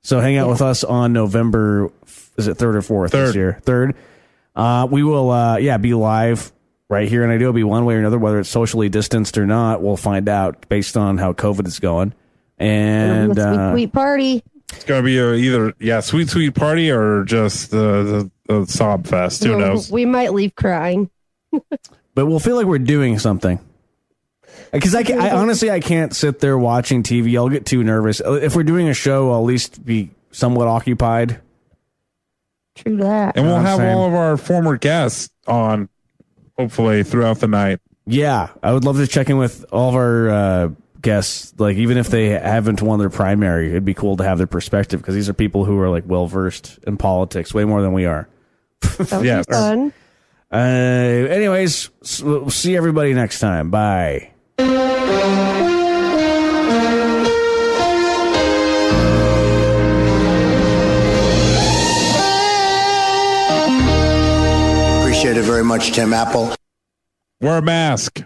So hang out with us on November, is it third or fourth this year? Third. Uh, we will, uh, yeah, be live right here in Adobe one way or another, whether it's socially distanced or not. We'll find out based on how COVID is going. And a sweet, uh, sweet party. It's gonna be a, either yeah, sweet sweet party or just the the, the sob fest. Who So knows? We might leave crying. but we'll feel like we're doing something. Because I, I honestly I can't sit there watching TV. I'll get too nervous. If we're doing a show, I'll at least be somewhat occupied. True that. And we'll know what I'm have saying? all of our former guests on, hopefully throughout the night. Yeah, I would love to check in with all of our uh, guests. Like even if they haven't won their primary, it'd be cool to have their perspective because these are people who are like well versed in politics, way more than we are. That would Yes. be fun. Uh, anyways, s- we'll see everybody next time. Bye. Appreciate it very much, Tim Apple. Wear a mask.